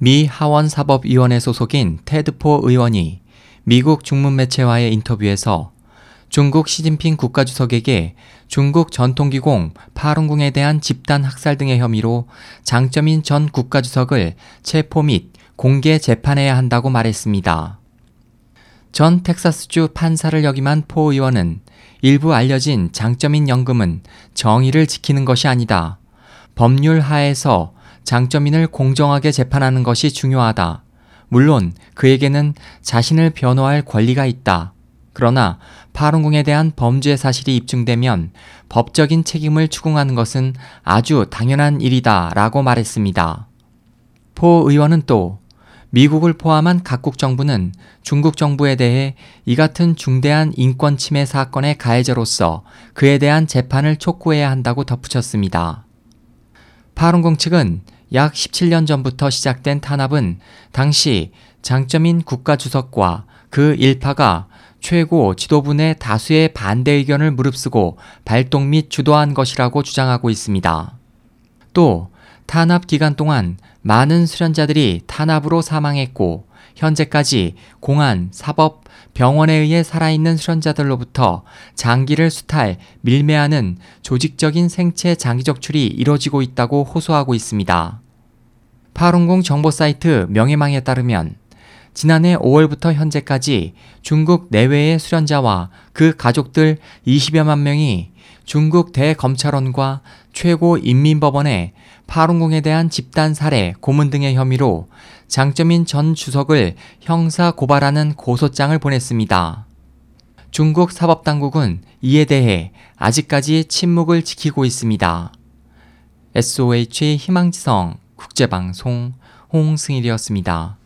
미 하원사법위원회 소속인 테드포 의원이 미국 중문 매체와의 인터뷰에서 중국 시진핑 국가주석에게 중국 전통기공 파룬궁에 대한 집단 학살 등의 혐의로 장점인 전 국가주석을 체포 및 공개 재판해야 한다고 말했습니다. 전 텍사스주 판사를 역임한 포 의원은 일부 알려진 장점인 연금은 정의를 지키는 것이 아니다. 법률 하에서 장점인을 공정하게 재판하는 것이 중요하다. 물론 그에게는 자신을 변호할 권리가 있다. 그러나 파룬궁에 대한 범죄 사실이 입증되면 법적인 책임을 추궁하는 것은 아주 당연한 일이다 라고 말했습니다. 포 의원은 또 미국을 포함한 각국 정부는 중국 정부에 대해 이 같은 중대한 인권 침해 사건의 가해자로서 그에 대한 재판을 촉구해야 한다고 덧붙였습니다. 파룬궁 측은 약 17년 전부터 시작된 탄압은 당시 장점인 국가주석과 그 일파가 최고 지도부내 다수의 반대 의견을 무릅쓰고 발동 및 주도한 것이라고 주장하고 있습니다. 또 탄압 기간 동안 많은 수련자들이 탄압으로 사망했고 현재까지 공안, 사법, 병원에 의해 살아있는 수련자들로부터 장기를 수탈, 밀매하는 조직적인 생체 장기 적출이 이뤄지고 있다고 호소하고 있습니다. 파룬공 정보 사이트 명예망에 따르면 지난해 5월부터 현재까지 중국 내외의 수련자와 그 가족들 20여만 명이 중국 대검찰원과 최고인민법원에 파룬궁에 대한 집단 살해, 고문 등의 혐의로 장점인 전 주석을 형사 고발하는 고소장을 보냈습니다. 중국 사법당국은 이에 대해 아직까지 침묵을 지키고 있습니다. SOH 희망지성 국제방송 홍승일이었습니다.